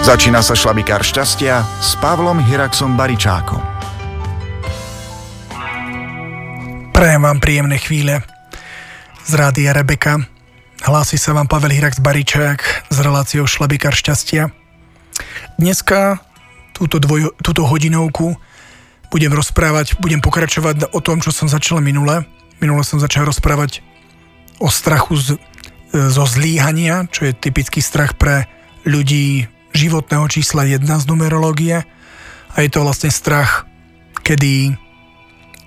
Začína sa šlabikár šťastia s Pavlom Hiraxom Baričákom. Prajem vám príjemné chvíle z rádia Rebeka. Hlási sa vám Pavel Hirax Baričák z reláciou Šlabikár šťastia. Dneska túto, dvoj, túto hodinovku budem rozprávať, budem pokračovať o tom, čo som začal minule. Minule som začal rozprávať o strachu z, zo zlíhania, čo je typický strach pre ľudí životného čísla 1 z numerológie a je to vlastne strach, kedy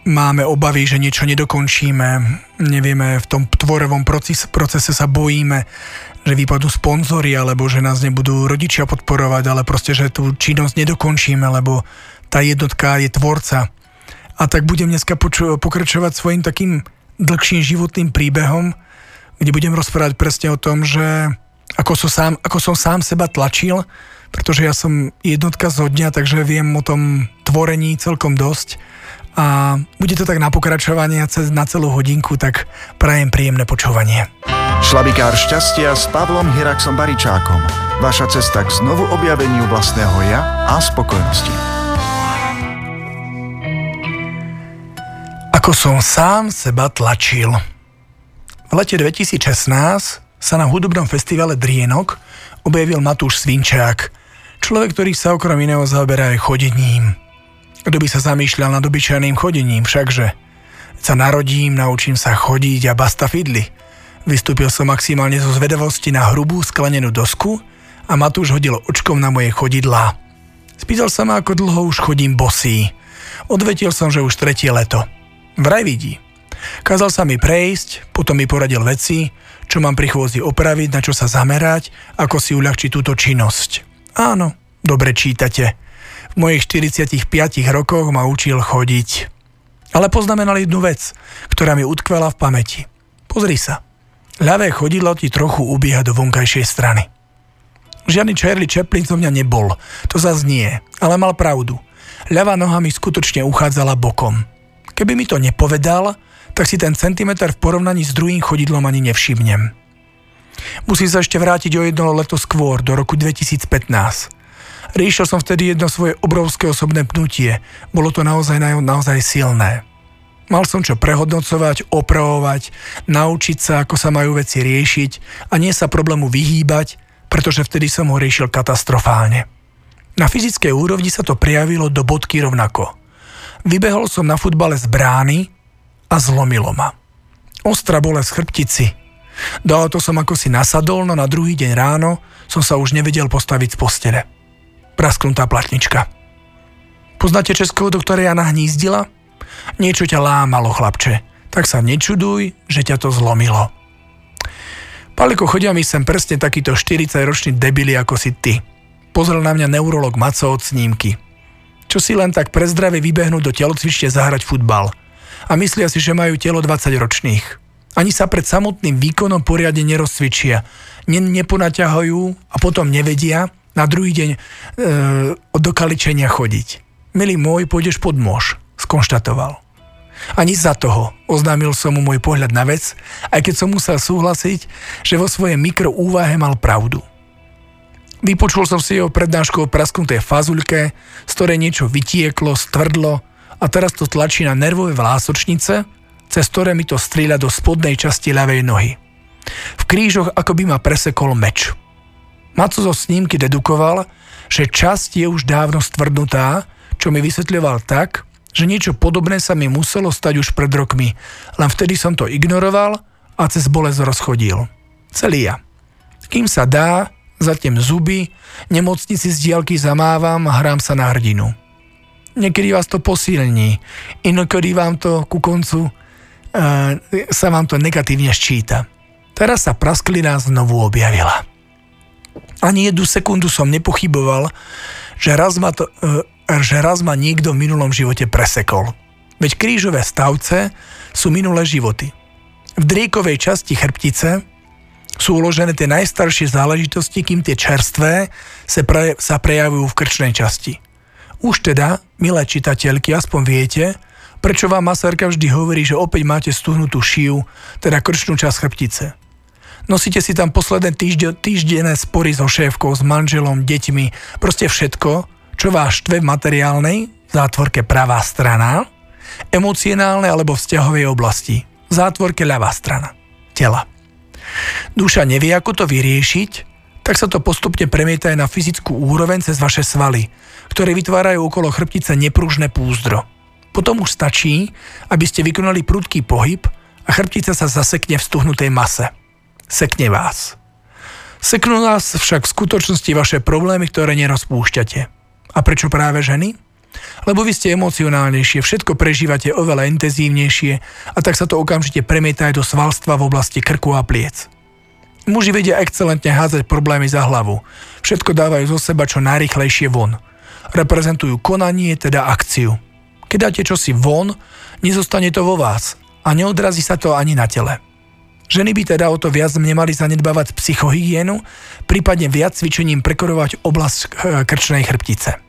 máme obavy, že niečo nedokončíme, nevieme, v tom tvorovom procese, procese sa bojíme, že vypadnú sponzory, alebo že nás nebudú rodičia podporovať, ale proste, že tú činnosť nedokončíme, lebo tá jednotka je tvorca. A tak budem dneska poču- pokračovať svojim takým dlhším životným príbehom, kde budem rozprávať presne o tom, že ako som sám, ako som sám seba tlačil, pretože ja som jednotka zo dňa, takže viem o tom tvorení celkom dosť a bude to tak na pokračovanie na celú hodinku, tak prajem príjemné počúvanie. Šlabikár šťastia s Pavlom Hiraxom Baričákom. Vaša cesta k znovu objaveniu vlastného ja a spokojnosti. Ako som sám seba tlačil. V lete 2016 sa na hudobnom festivale Drienok objavil Matúš Svinčák, človek, ktorý sa okrem iného zaoberá aj chodením. Kto by sa zamýšľal nad obyčajným chodením, všakže sa narodím, naučím sa chodiť a basta fidli. Vystúpil som maximálne zo zvedavosti na hrubú sklenenú dosku a Matúš hodil očkom na moje chodidlá. Spýtal sa ma, ako dlho už chodím bosý. Odvetil som, že už tretie leto. Vraj vidí. Kázal sa mi prejsť, potom mi poradil veci, čo mám pri chôzi opraviť, na čo sa zamerať, ako si uľahčiť túto činnosť. Áno, dobre čítate. V mojich 45 rokoch ma učil chodiť. Ale poznamenal jednu vec, ktorá mi utkvela v pamäti. Pozri sa. Ľavé chodidlo ti trochu ubieha do vonkajšej strany. Žiadny Charlie Chaplin zo mňa nebol, to zase nie, ale mal pravdu. Ľavá noha mi skutočne uchádzala bokom. Keby mi to nepovedal, tak si ten centimetr v porovnaní s druhým chodidlom ani nevšimnem. Musím sa ešte vrátiť o jedno leto skôr, do roku 2015. Riešil som vtedy jedno svoje obrovské osobné pnutie. Bolo to naozaj, naozaj silné. Mal som čo prehodnocovať, opravovať, naučiť sa, ako sa majú veci riešiť a nie sa problému vyhýbať, pretože vtedy som ho riešil katastrofálne. Na fyzickej úrovni sa to prijavilo do bodky rovnako. Vybehol som na futbale z brány a zlomilo ma. Ostrá bolesť v chrbtici. Do auto som ako si nasadol, no na druhý deň ráno som sa už nevedel postaviť z postele. Prasknutá platnička. Poznáte českého doktora Jana Hnízdila? Niečo ťa lámalo, chlapče. Tak sa nečuduj, že ťa to zlomilo. Paliko, chodia mi sem presne takýto 40-ročný debili ako si ty. Pozrel na mňa neurolog Maco od snímky. Čo si len tak pre zdravie vybehnúť do telocvične zahrať futbal – a myslia si, že majú telo 20 ročných. Ani sa pred samotným výkonom poriadne nerozcvičia, ne, neponaťahujú a potom nevedia na druhý deň e, do kaličenia chodiť. Milý môj, pôjdeš pod môž, skonštatoval. Ani za toho oznámil som mu môj pohľad na vec, aj keď som musel súhlasiť, že vo svojej mikroúvahe mal pravdu. Vypočul som si jeho prednášku o prasknutej fazuľke, z ktorej niečo vytieklo, stvrdlo a teraz to tlačí na nervové vlásočnice, cez ktoré mi to strieľa do spodnej časti ľavej nohy. V krížoch ako by ma presekol meč. Maco zo snímky dedukoval, že časť je už dávno stvrdnutá, čo mi vysvetľoval tak, že niečo podobné sa mi muselo stať už pred rokmi, len vtedy som to ignoroval a cez bolesť rozchodil. Celý ja. Kým sa dá, zatiem zuby, nemocnici z diálky zamávam a hrám sa na hrdinu niekedy vás to posilní, inokedy vám to ku koncu uh, sa vám to negatívne ščíta. Teraz sa prasklina znovu objavila. Ani jednu sekundu som nepochyboval, že raz ma, to, uh, že raz ma niekto v minulom živote presekol. Veď krížové stavce sú minulé životy. V driekovej časti chrbtice sú uložené tie najstaršie záležitosti, kým tie čerstvé sa, pre, sa prejavujú v krčnej časti. Už teda, milé čitateľky, aspoň viete, prečo vám masárka vždy hovorí, že opäť máte stuhnutú šiu, teda krčnú časť chrbtice. Nosíte si tam posledné týžde, týždenné spory so šéfkou, s manželom, deťmi, proste všetko, čo vás štve v materiálnej, v zátvorke pravá strana, emocionálnej alebo vzťahovej oblasti, v zátvorke ľavá strana, tela. Duša nevie, ako to vyriešiť, tak sa to postupne premieta aj na fyzickú úroveň cez vaše svaly, ktoré vytvárajú okolo chrbtice nepružné púzdro. Potom už stačí, aby ste vykonali prudký pohyb a chrbtica sa zasekne v stuhnutej mase. Sekne vás. Seknú nás však v skutočnosti vaše problémy, ktoré nerozpúšťate. A prečo práve ženy? Lebo vy ste emocionálnejšie, všetko prežívate oveľa intenzívnejšie a tak sa to okamžite premieta aj do svalstva v oblasti krku a pliec. Muži vedia excelentne hádzať problémy za hlavu. Všetko dávajú zo seba čo najrychlejšie von. Reprezentujú konanie, teda akciu. Keď dáte čosi von, nezostane to vo vás a neodrazí sa to ani na tele. Ženy by teda o to viac nemali zanedbávať psychohygienu, prípadne viac cvičením prekorovať oblasť eh, krčnej chrbtice.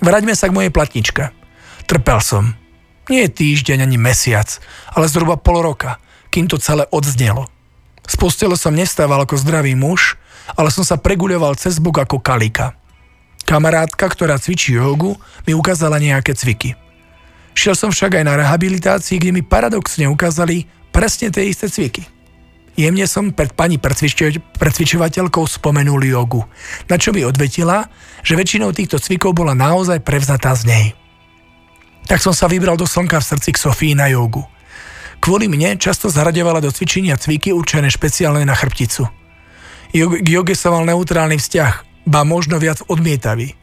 Vráťme sa k mojej platničke. Trpel som. Nie týždeň ani mesiac, ale zhruba pol roka, kým to celé odznelo. Z postele som nestával ako zdravý muž, ale som sa preguľoval cez bok ako kalika. Kamarátka, ktorá cvičí jogu, mi ukázala nejaké cviky. Šiel som však aj na rehabilitácii, kde mi paradoxne ukázali presne tie isté cviky. Jemne som pred pani precvičovateľkou spomenul jogu, na čo mi odvetila, že väčšinou týchto cvikov bola naozaj prevzatá z nej. Tak som sa vybral do slnka v srdci k Sofii na jogu. Kvôli mne často zaraďovala do cvičenia cviky určené špeciálne na chrbticu. K joge som mal neutrálny vzťah, ba možno viac odmietavý.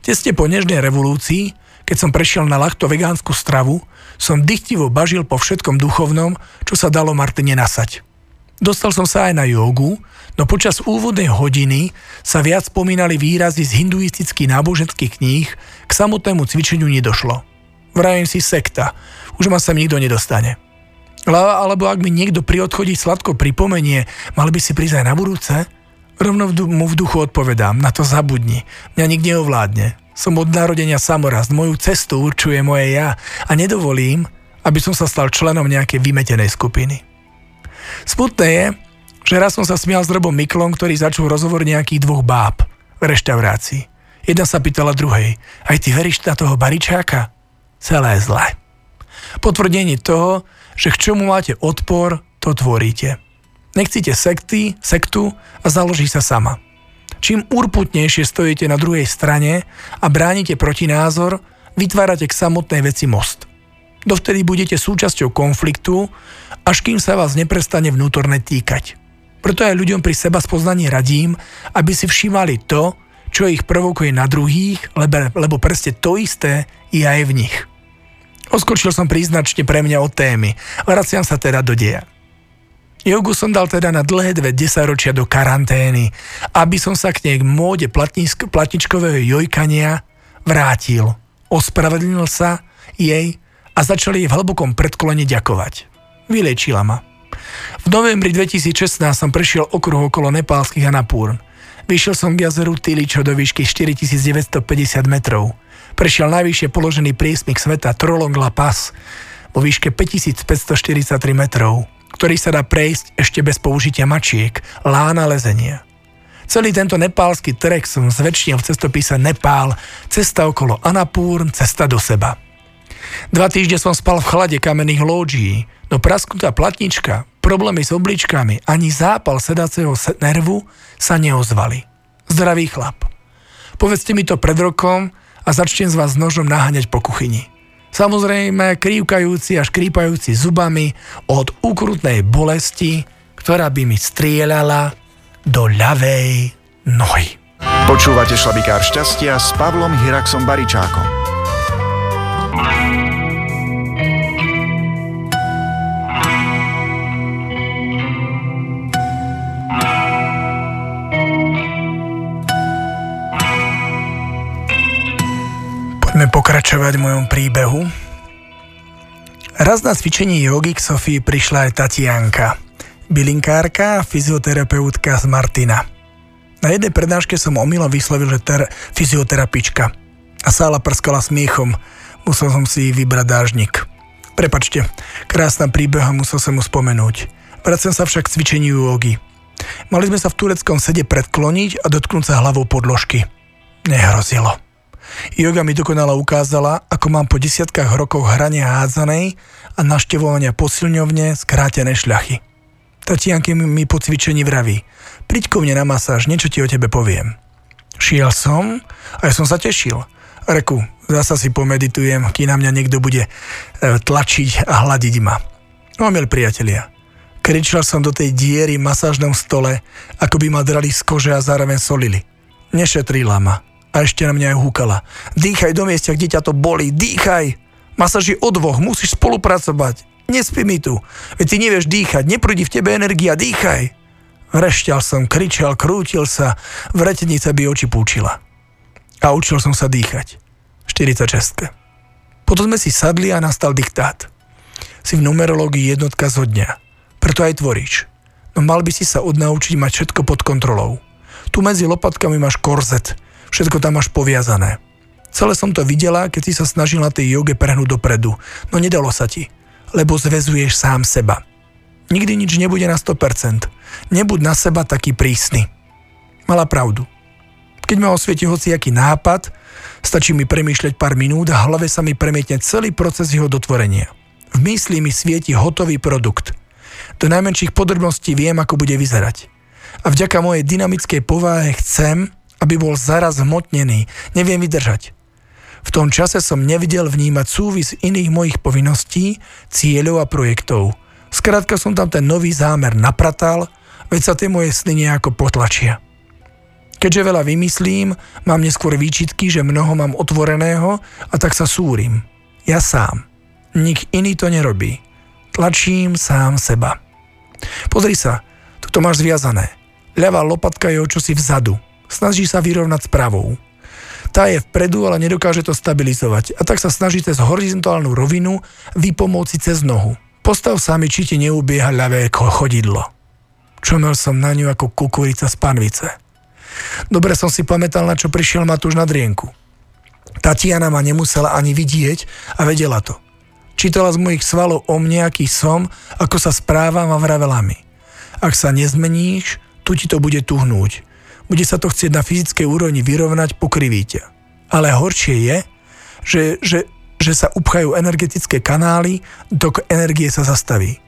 Tesne po nežnej revolúcii, keď som prešiel na ľahto vegánsku stravu, som dychtivo bažil po všetkom duchovnom, čo sa dalo Martine nasať. Dostal som sa aj na jogu, no počas úvodnej hodiny sa viac spomínali výrazy z hinduistických náboženských kníh, k samotnému cvičeniu nedošlo. Vravím si sekta, už ma sa nikto nedostane. Alebo ak mi niekto pri odchodí sladko pripomenie, mal by si prísť aj na budúce, Rovno mu v duchu odpovedám, na to zabudni. Mňa nik neovládne. Som od narodenia samorast, moju cestu určuje moje ja a nedovolím, aby som sa stal členom nejakej vymetenej skupiny. Smutné je, že raz som sa smial s Robom Miklom, ktorý začal rozhovor nejakých dvoch báb v reštaurácii. Jedna sa pýtala druhej, aj ty veríš na toho baričáka? Celé zle. Potvrdenie toho, že k čomu máte odpor, to tvoríte. Nechcíte sekty, sektu a založí sa sama. Čím urputnejšie stojíte na druhej strane a bránite protinázor, vytvárate k samotnej veci most. Dovtedy budete súčasťou konfliktu, až kým sa vás neprestane vnútorne týkať. Preto aj ľuďom pri seba spoznaní radím, aby si všímali to, čo ich provokuje na druhých, lebo, lebo presne to isté je aj v nich. Oskočil som príznačne pre mňa od témy. Vraciam sa teda do deja. Jogu som dal teda na dlhé dve desaťročia do karantény, aby som sa k nej k móde platničk- platničkového jojkania vrátil. Ospravedlnil sa jej a začali jej v hlbokom predklone ďakovať. Vylečila ma. V novembri 2016 som prešiel okruh okolo nepálskych Anapúrn. Vyšiel som k jazeru Tiličo do výšky 4950 metrov. Prešiel najvyššie položený priesmik sveta Trolong La Pass vo výške 5543 metrov ktorý sa dá prejsť ešte bez použitia mačiek, lána lezenia. Celý tento nepálsky trek som zväčšnil v cestopise Nepál, cesta okolo Anapúrn, cesta do seba. Dva týždne som spal v chlade kamenných lódžií, no prasknutá platnička, problémy s obličkami ani zápal sedaceho nervu sa neozvali. Zdravý chlap. Povedzte mi to pred rokom a začnem z vás nožom naháňať po kuchyni. Samozrejme krývkajúci a škrípajúci zubami od ukrutnej bolesti, ktorá by mi strieľala do ľavej nohy. Počúvate šlabikár šťastia s Pavlom Hiraxom Baričákom. Poďme pokračovať v mojom príbehu. Raz na cvičení jogy k Sofii prišla aj Tatianka, bylinkárka a fyzioterapeutka z Martina. Na jednej prednáške som omylom vyslovil, že ter fyzioterapička. A sála prskala smiechom. Musel som si vybrať dážnik. Prepačte, krásna príbeha musel som mu spomenúť. Vracem sa však k cvičeniu jogy. Mali sme sa v tureckom sede predkloniť a dotknúť sa hlavou podložky. Nehrozilo. Yoga mi dokonale ukázala, ako mám po desiatkách rokov hrania hádzanej a naštevovania posilňovne skrátené šľachy. Tatianky mi po cvičení vraví, príď ko mne na masáž, niečo ti o tebe poviem. Šiel som a ja som sa tešil. Reku, zasa si pomeditujem, kým na mňa niekto bude e, tlačiť a hladiť ma. No milí priatelia, kričal som do tej diery v masážnom stole, ako by ma drali z kože a zároveň solili. Nešetrila ma a ešte na mňa aj húkala. Dýchaj do miesta, kde ťa to boli, dýchaj! Masáž je o dvoch, musíš spolupracovať. Nespí mi tu. Veď ty nevieš dýchať, neprúdi v tebe energia, dýchaj. Vrešťal som, kričal, krútil sa, vretenica by oči púčila. A učil som sa dýchať. 46. Potom sme si sadli a nastal diktát. Si v numerológii jednotka zo dňa. Preto aj tvoríš. No mal by si sa odnaučiť mať všetko pod kontrolou. Tu medzi lopatkami máš korzet. Všetko tam máš poviazané. Celé som to videla, keď si sa snažil na tej joge prehnúť dopredu. No nedalo sa ti. Lebo zväzuješ sám seba. Nikdy nič nebude na 100%. Nebuď na seba taký prísny. Mala pravdu. Keď ma osvieti hociaký nápad, stačí mi premýšľať pár minút a hlave sa mi premietne celý proces jeho dotvorenia. V mysli mi svieti hotový produkt. Do najmenších podrobností viem, ako bude vyzerať. A vďaka mojej dynamickej povahe chcem, aby bol zaraz hmotnený. Neviem vydržať. V tom čase som nevidel vnímať súvis iných mojich povinností, cieľov a projektov – Skrátka som tam ten nový zámer napratal, veď sa tie moje sny nejako potlačia. Keďže veľa vymyslím, mám neskôr výčitky, že mnoho mám otvoreného a tak sa súrim. Ja sám. Nik iný to nerobí. Tlačím sám seba. Pozri sa, toto máš zviazané. Ľavá lopatka je o čosi vzadu. Snaží sa vyrovnať s pravou. Tá je vpredu, ale nedokáže to stabilizovať a tak sa snaží cez horizontálnu rovinu vypomôcť cez nohu. Postav sa mi, či ti neubieha ľavé chodidlo. Čomel som na ňu ako kukurica z panvice. Dobre som si pamätal, na čo prišiel Matúš na drienku. Tatiana ma nemusela ani vidieť a vedela to. Čítala z mojich svalov o mne, aký som, ako sa správam a vravela mi. Ak sa nezmeníš, tu ti to bude tuhnúť. Bude sa to chcieť na fyzickej úrovni vyrovnať, pokriví ťa. Ale horšie je, že, že že sa upchajú energetické kanály, tok energie sa zastaví.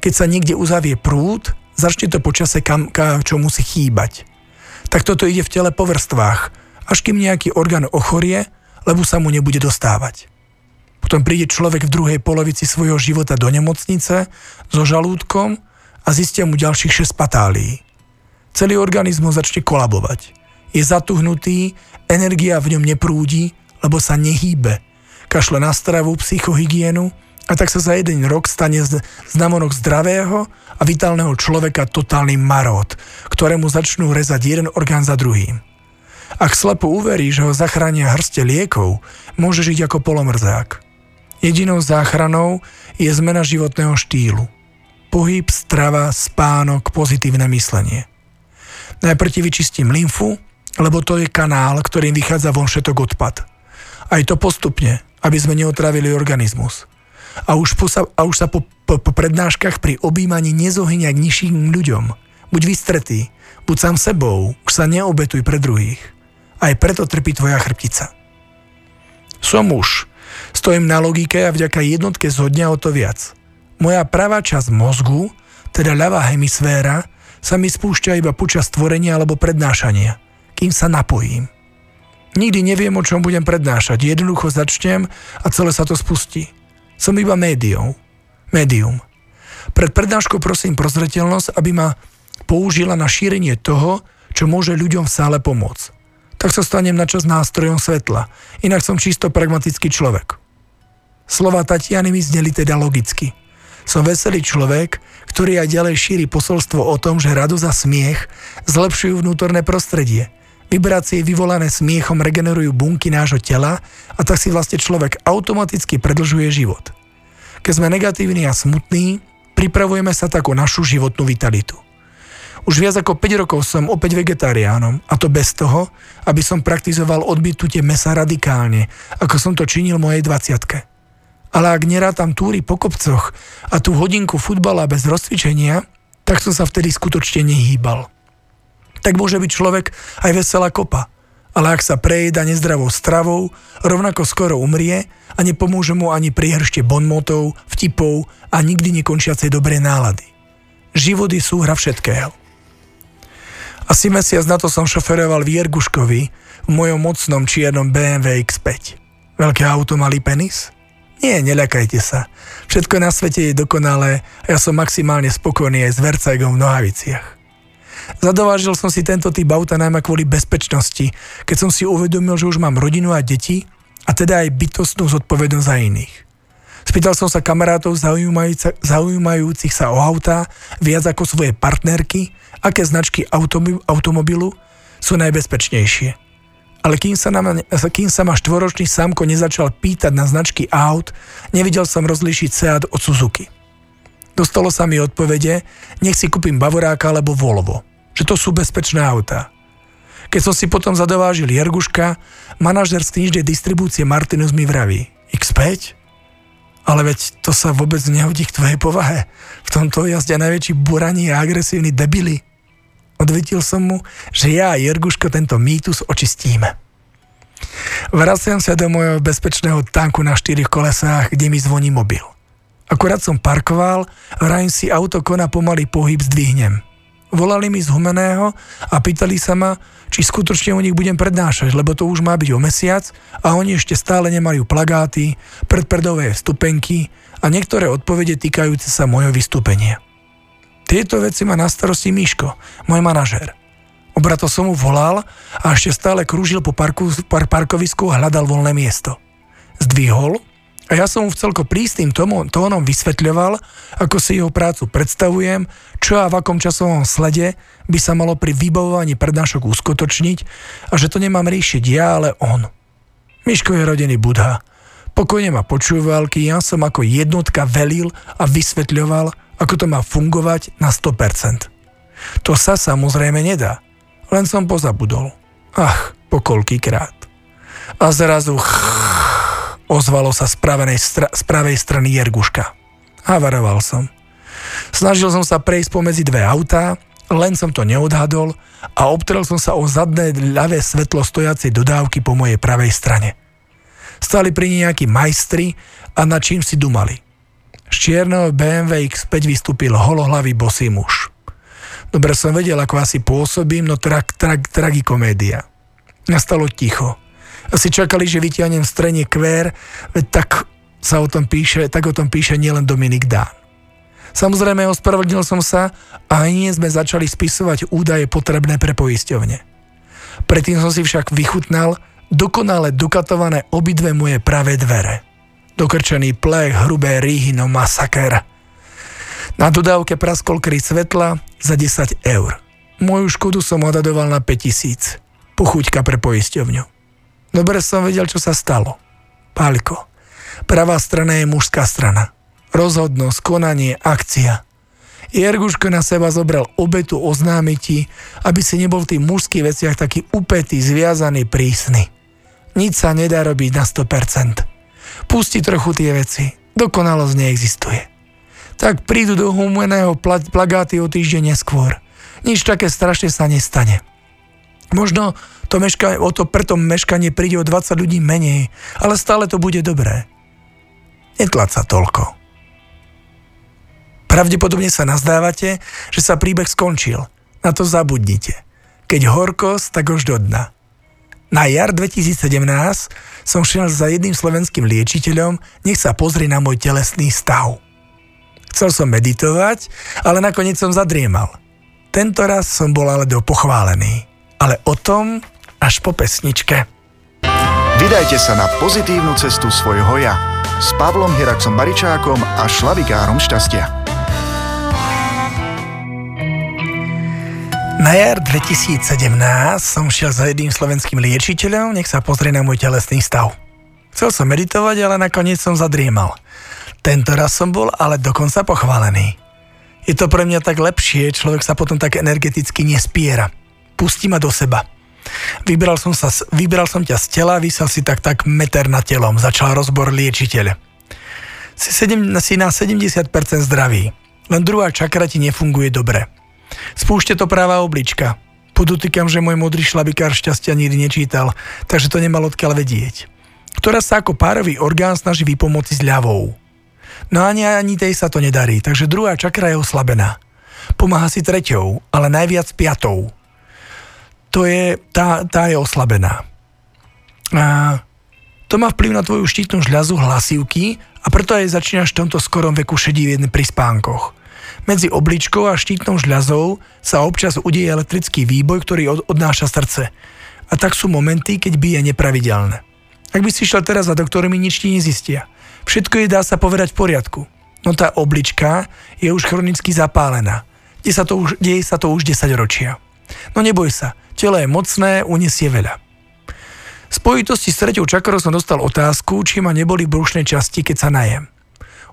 Keď sa niekde uzavie prúd, začne to počase kam, kam čo musí chýbať. Tak toto ide v tele po vrstvách, až kým nejaký orgán ochorie, lebo sa mu nebude dostávať. Potom príde človek v druhej polovici svojho života do nemocnice so žalúdkom a zistia mu ďalších 6 patálií. Celý organizmus začne kolabovať. Je zatuhnutý, energia v ňom neprúdi, lebo sa nehýbe, kašle na stravu, psychohygienu a tak sa za jeden rok stane znamonok zdravého a vitálneho človeka totálny marot, ktorému začnú rezať jeden orgán za druhým. Ak slepo uverí, že ho zachránia hrste liekov, môže žiť ako polomrzák. Jedinou záchranou je zmena životného štýlu. Pohyb, strava, spánok, pozitívne myslenie. Najprv ti vyčistím lymfu, lebo to je kanál, ktorým vychádza von všetok odpad. Aj to postupne, aby sme neotravili organizmus. A už, po sa, a už sa po, po, po prednáškach pri objímaní nezohyňa k nižším ľuďom. Buď vystretý, buď sám sebou, už sa neobetuj pre druhých. Aj preto trpí tvoja chrbtica. Som muž. Stojím na logike a vďaka jednotke zo dňa o to viac. Moja pravá časť mozgu, teda ľavá hemisféra, sa mi spúšťa iba počas tvorenia alebo prednášania, kým sa napojím. Nikdy neviem, o čom budem prednášať. Jednoducho začnem a celé sa to spustí. Som iba médium. Médium. Pred prednáškou prosím prozretelnosť, aby ma použila na šírenie toho, čo môže ľuďom v sále pomôcť. Tak sa stanem na čas nástrojom svetla. Inak som čisto pragmatický človek. Slova Tatiany mi zneli teda logicky. Som veselý človek, ktorý aj ďalej šíri posolstvo o tom, že radosť a smiech zlepšujú vnútorné prostredie – Vibrácie vyvolané smiechom regenerujú bunky nášho tela a tak si vlastne človek automaticky predlžuje život. Keď sme negatívni a smutní, pripravujeme sa tak o našu životnú vitalitu. Už viac ako 5 rokov som opäť vegetariánom a to bez toho, aby som praktizoval odbytutie mesa radikálne, ako som to činil mojej 20 Ale ak nerátam túry po kopcoch a tú hodinku futbala bez rozcvičenia, tak som sa vtedy skutočne nehýbal. Tak môže byť človek aj veselá kopa, ale ak sa prejedá nezdravou stravou, rovnako skoro umrie a nepomôže mu ani priehršte bonmotov, vtipov a nikdy nekončiacej dobrej nálady. Život je súhra všetkého. Asi mesiac na to som šoferoval v v mojom mocnom čiernom BMW X5. Veľké auto, malý penis? Nie, neľakajte sa. Všetko na svete je dokonalé a ja som maximálne spokojný aj s Vercajgom v nohaviciach. Zadovážil som si tento typ auta najmä kvôli bezpečnosti, keď som si uvedomil, že už mám rodinu a deti a teda aj bytostnú zodpovednosť za iných. Spýtal som sa kamarátov zaujímajúcich sa o autá viac ako svoje partnerky aké značky automobilu sú najbezpečnejšie. Ale kým sa, na, kým sa ma štvoročný samko nezačal pýtať na značky aut, nevidel som rozlíšiť Seat od Suzuki. Dostalo sa mi odpovede, nech si kúpim Bavoráka alebo Volvo, že to sú bezpečné autá. Keď som si potom zadovážil Jerguška, manažer z knižnej distribúcie Martinus mi vraví, X5? Ale veď to sa vôbec nehodí k tvojej povahe. V tomto jazdia najväčší buraní a agresívni debili. Odvetil som mu, že ja a Jerguško tento mýtus očistíme. Vraciam sa do mojho bezpečného tanku na štyrych kolesách, kde mi zvoní mobil. Akurát som parkoval, vrajím si auto koná pomalý pohyb zdvihnem. Volali mi z Humeného a pýtali sa ma, či skutočne o nich budem prednášať, lebo to už má byť o mesiac a oni ešte stále nemajú plagáty, predpredové vstupenky a niektoré odpovede týkajúce sa mojho vystúpenia. Tieto veci má na starosti Miško, môj manažér. Obrato som mu volal a ešte stále krúžil po parku, par, parkovisku a hľadal voľné miesto. Zdvihol a ja som mu v celko prísnym tónom vysvetľoval, ako si jeho prácu predstavujem, čo a v akom časovom slede by sa malo pri vybavovaní prednášok uskutočniť a že to nemám riešiť ja, ale on. Miško je rodený budha. Pokojne ma počúval, keď ja som ako jednotka velil a vysvetľoval, ako to má fungovať na 100%. To sa samozrejme nedá. Len som pozabudol. Ach, po krát. A zrazu ozvalo sa z, stra- z pravej strany Jerguška. A varoval som. Snažil som sa prejsť pomedzi dve autá, len som to neodhadol a obtrel som sa o zadné ľavé svetlo stojacej dodávky po mojej pravej strane. Stali pri nejakí majstri a na čím si dumali – z čierneho BMW X5 vystúpil holohlavý bosý muž. Dobre som vedel, ako asi pôsobím, no tra, tra, tragikomédia. Nastalo ticho. Asi čakali, že vyťahnem v strene kvér, veď tak sa o tom píše, tak o tom píše nielen Dominik Dán. Samozrejme, ospravedlnil som sa a nie sme začali spisovať údaje potrebné pre poisťovne. Predtým som si však vychutnal dokonale dokatované obidve moje pravé dvere – dokrčený plech, hrubé rýhy, no masaker. Na dodávke praskol kry svetla za 10 eur. Moju škodu som odhadoval na 5000. Pochuťka pre poisťovňu. Dobre som vedel, čo sa stalo. Pálko. Pravá strana je mužská strana. Rozhodnosť, konanie, akcia. Jerguško na seba zobral obetu oznámiti, aby si nebol v tých mužských veciach taký upetý, zviazaný, prísny. Nič sa nedá robiť na 100%. Pusti trochu tie veci. Dokonalosť neexistuje. Tak prídu do humeného pl- plagáty o týždeň neskôr. Nič také strašne sa nestane. Možno to meška- o to preto meškanie príde o 20 ľudí menej, ale stále to bude dobré. Netlať sa toľko. Pravdepodobne sa nazdávate, že sa príbeh skončil. Na to zabudnite. Keď horkosť, tak už do dna. Na jar 2017 som šiel za jedným slovenským liečiteľom, nech sa pozrie na môj telesný stav. Chcel som meditovať, ale nakoniec som zadriemal. Tento raz som bol ale do pochválený. Ale o tom až po pesničke. Vydajte sa na pozitívnu cestu svojho ja s Pavlom Hiraxom Baričákom a Šlavikárom šťastia. Na jar 2017 som šiel za jedným slovenským liečiteľom, nech sa pozrie na môj telesný stav. Chcel som meditovať, ale nakoniec som zadriemal. Tento raz som bol ale dokonca pochválený. Je to pre mňa tak lepšie, človek sa potom tak energeticky nespiera. Pustí ma do seba. Vybral som, sa, vybral som ťa z tela, vysel si tak tak meter na telom. Začal rozbor liečiteľ. Si, sedem, si na 70% zdravý. Len druhá čakra ti nefunguje dobre. Spúšte to práva oblička. Podotýkam, že môj modrý šlabikár šťastia nikdy nečítal, takže to nemal odkiaľ vedieť. Ktorá sa ako párový orgán snaží vypomoci s ľavou. No ani, ani tej sa to nedarí, takže druhá čakra je oslabená. Pomáha si treťou, ale najviac piatou. To je, tá, tá je oslabená. A to má vplyv na tvoju štítnu žľazu hlasivky a preto aj začínaš v tomto skorom veku šedivieť pri spánkoch. Medzi obličkou a štítnou žľazou sa občas udeje elektrický výboj, ktorý od, odnáša srdce. A tak sú momenty, keď bije nepravidelné. Ak by si šiel teraz za doktormi, nič ti nezistia. Všetko je dá sa povedať v poriadku. No tá oblička je už chronicky zapálená. Deje sa to už, deje sa to už 10 ročia. No neboj sa, telo je mocné, unesie veľa. Spojitosti s treťou čakrou som dostal otázku, či ma neboli brušné časti, keď sa najem.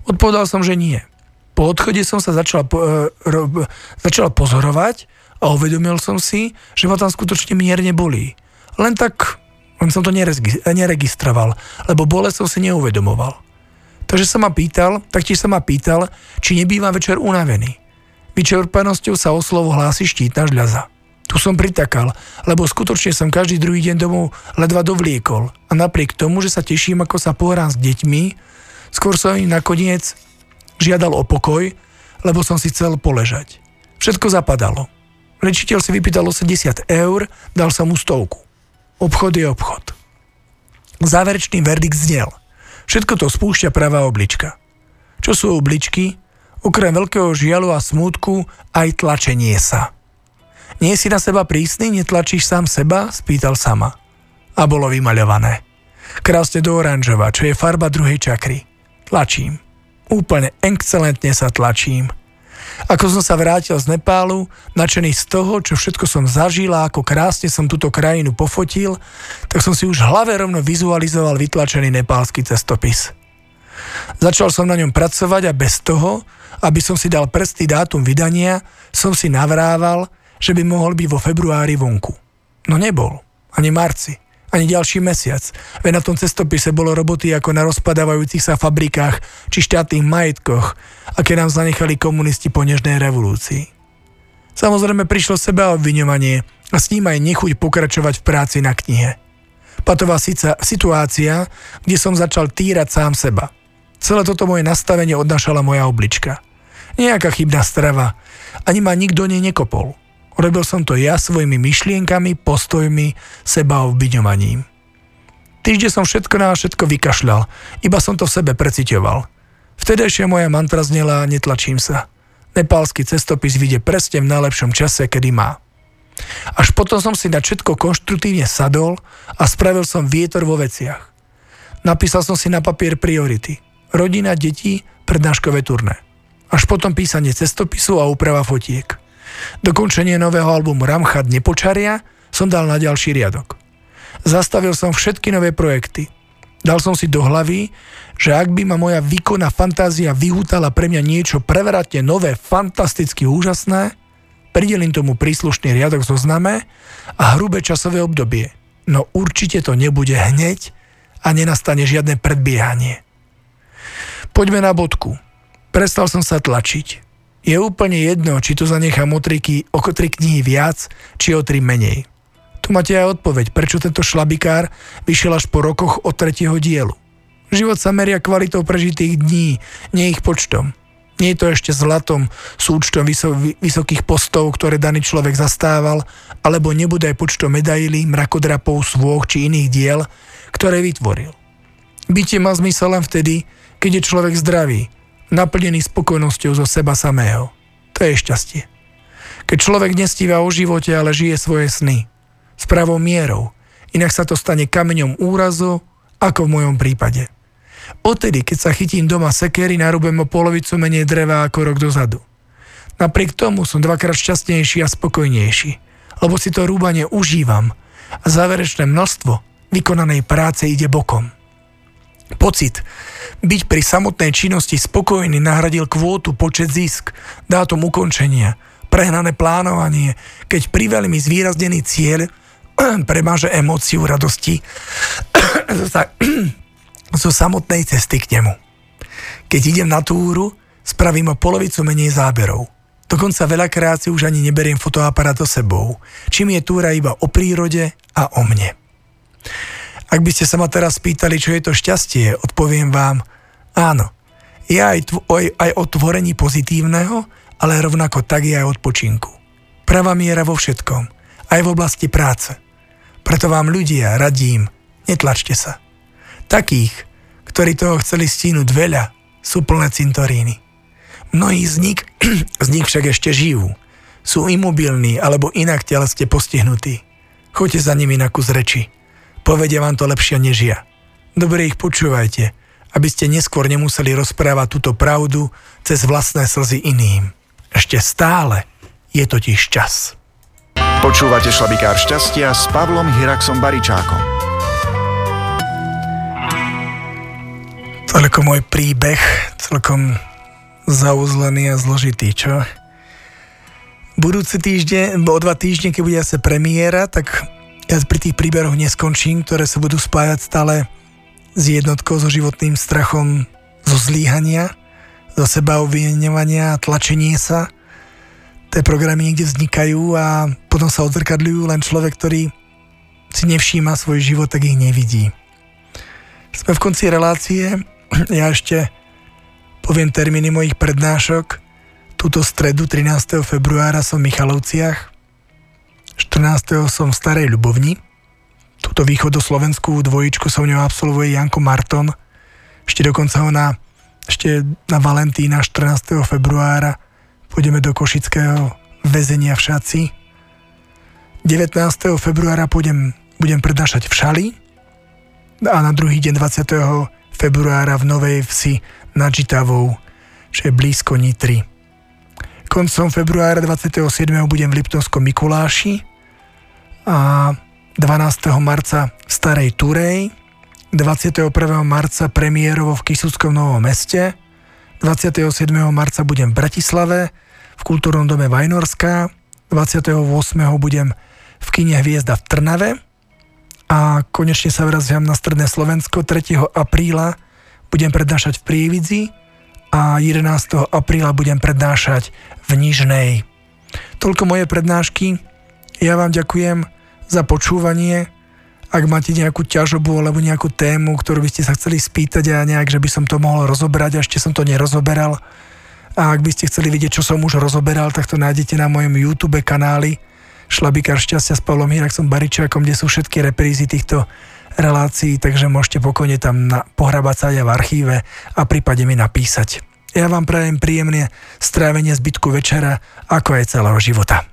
Odpovedal som, že nie. Po odchode som sa začal, po, ro, začal pozorovať a uvedomil som si, že ma tam skutočne mierne bolí. Len tak, len som to neregistroval, lebo bole som si neuvedomoval. Takže sa ma pýtal, taktiež sa ma pýtal, či nebývam večer unavený. Vyčerpanosťou sa o slovo hlási štítna žľaza. Tu som pritakal, lebo skutočne som každý druhý deň domov ledva dovliekol. A napriek tomu, že sa teším, ako sa pohrám s deťmi, skôr som im nakoniec žiadal o pokoj, lebo som si chcel poležať. Všetko zapadalo. Lečiteľ si vypýtal 80 eur, dal som mu stovku. Obchod je obchod. Záverečný verdikt znel. Všetko to spúšťa pravá oblička. Čo sú obličky? Okrem veľkého žialu a smútku aj tlačenie sa. Nie si na seba prísny, netlačíš sám seba? Spýtal sama. A bolo vymaľované. Krásne do oranžova, čo je farba druhej čakry. Tlačím. Úplne excelentne sa tlačím. Ako som sa vrátil z Nepálu, nadšený z toho, čo všetko som zažil a ako krásne som túto krajinu pofotil, tak som si už v hlave rovno vizualizoval vytlačený nepálsky cestopis. Začal som na ňom pracovať a bez toho, aby som si dal prstý dátum vydania, som si navrával, že by mohol byť vo februári vonku. No nebol. Ani marci. Ani ďalší mesiac. Veď na tom cestopise bolo roboty ako na rozpadávajúcich sa fabrikách či štátnych majetkoch, aké nám zanechali komunisti po nežnej revolúcii. Samozrejme prišlo seba obviňovanie a s ním aj nechuť pokračovať v práci na knihe. Patová síca situácia, kde som začal týrať sám seba. Celé toto moje nastavenie odnašala moja oblička. Nejaká chybná strava. Ani ma nikto nej nekopol. Robil som to ja svojimi myšlienkami, postojmi, seba obviňovaním. Týždeň som všetko na všetko vykašľal, iba som to v sebe precitoval. Vtedejšia moja mantra znela netlačím sa. Nepálsky cestopis vyjde presne v najlepšom čase, kedy má. Až potom som si na všetko konštruktívne sadol a spravil som vietor vo veciach. Napísal som si na papier priority. Rodina, deti, prednáškové turné. Až potom písanie cestopisu a úprava fotiek. Dokončenie nového albumu Ramchat nepočaria som dal na ďalší riadok. Zastavil som všetky nové projekty. Dal som si do hlavy, že ak by ma moja výkonná fantázia vyhútala pre mňa niečo prevratne nové, fantasticky úžasné, pridelím tomu príslušný riadok zozname a hrubé časové obdobie. No určite to nebude hneď a nenastane žiadne predbiehanie. Poďme na bodku. Prestal som sa tlačiť. Je úplne jedno, či tu zanechám o tri, o tri knihy viac, či o tri menej. Tu máte aj odpoveď, prečo tento šlabikár vyšiel až po rokoch od tretieho dielu. Život sa meria kvalitou prežitých dní, nie ich počtom. Nie je to ešte zlatom, súčtom vysokých postov, ktoré daný človek zastával, alebo nebude aj počtom medailí, mrakodrapov, svôch či iných diel, ktoré vytvoril. Bytie má zmysel len vtedy, keď je človek zdravý, naplnený spokojnosťou zo seba samého. To je šťastie. Keď človek nestíva o živote, ale žije svoje sny. S pravou mierou. Inak sa to stane kameňom úrazu, ako v mojom prípade. Odtedy, keď sa chytím doma sekery, narúbem o polovicu menej dreva ako rok dozadu. Napriek tomu som dvakrát šťastnejší a spokojnejší, lebo si to rúbanie užívam a záverečné množstvo vykonanej práce ide bokom. Pocit byť pri samotnej činnosti spokojný nahradil kvótu, počet zisk, dátum ukončenia, prehnané plánovanie, keď priveľmi zvýraznený cieľ premáže emóciu radosti zo samotnej cesty k nemu. Keď idem na túru, spravím o polovicu menej záberov. Dokonca veľakrát si už ani neberiem fotoaparát so sebou. Čím je túra iba o prírode a o mne. Ak by ste sa ma teraz pýtali, čo je to šťastie, odpoviem vám, áno, je aj, tvo, aj, o tvorení pozitívneho, ale rovnako tak je aj odpočinku. Pravá miera vo všetkom, aj v oblasti práce. Preto vám ľudia radím, netlačte sa. Takých, ktorí toho chceli stínuť veľa, sú plné cintoríny. Mnohí z nich, z nich však ešte žijú. Sú imobilní alebo inak teleste postihnutí. Choďte za nimi na kus reči. Povedia vám to lepšie než ja. Dobre ich počúvajte, aby ste neskôr nemuseli rozprávať túto pravdu cez vlastné slzy iným. Ešte stále je totiž čas. Počúvate šlabikár šťastia s Pavlom Hiraxom Baričákom. Toľko môj príbeh, celkom zauzlený a zložitý, čo? Budúci týždeň, o dva týždne, keď bude sa premiéra, tak ja pri tých príberoch neskončím, ktoré sa budú spájať stále s jednotkou, so životným strachom, zo zlíhania, zo seba obvinovania, tlačenie sa. Tie programy niekde vznikajú a potom sa odzrkadľujú, len človek, ktorý si nevšíma svoj život, tak ich nevidí. Sme v konci relácie, ja ešte Poviem termíny mojich prednášok. Túto stredu 13. februára som v Michalovciach, 14. som v Starej Ľubovni, túto východoslovenskú dvojičku som ňou absolvuje Janko Marton, ešte dokonca ho na, ešte na Valentína 14. februára pôjdeme do Košického väzenia v Šaci. 19. februára pôjdem, budem prednášať v Šali a na druhý deň 20. februára v Novej Vsi nad Žitavou, čo je blízko Nitry. Koncom februára 27. budem v Liptonskom Mikuláši a 12. marca v Starej Turej, 21. marca premiérovo v Kisuckom Novom meste, 27. marca budem v Bratislave, v Kultúrnom dome Vajnorská, 28. budem v kine Hviezda v Trnave a konečne sa vraciam na Stredné Slovensko 3. apríla budem prednášať v Prievidzi a 11. apríla budem prednášať v Nižnej. Toľko moje prednášky. Ja vám ďakujem za počúvanie. Ak máte nejakú ťažobu alebo nejakú tému, ktorú by ste sa chceli spýtať a nejak, že by som to mohol rozoberať a ešte som to nerozoberal. A ak by ste chceli vidieť, čo som už rozoberal, tak to nájdete na mojom YouTube kanáli Šlabikár šťastia s Pavlom Hiraxom Baričákom, kde sú všetky reprízy týchto relácií, takže môžete pokojne tam na, pohrabať sa aj v archíve a prípade mi napísať. Ja vám prajem príjemné strávenie zbytku večera, ako aj celého života.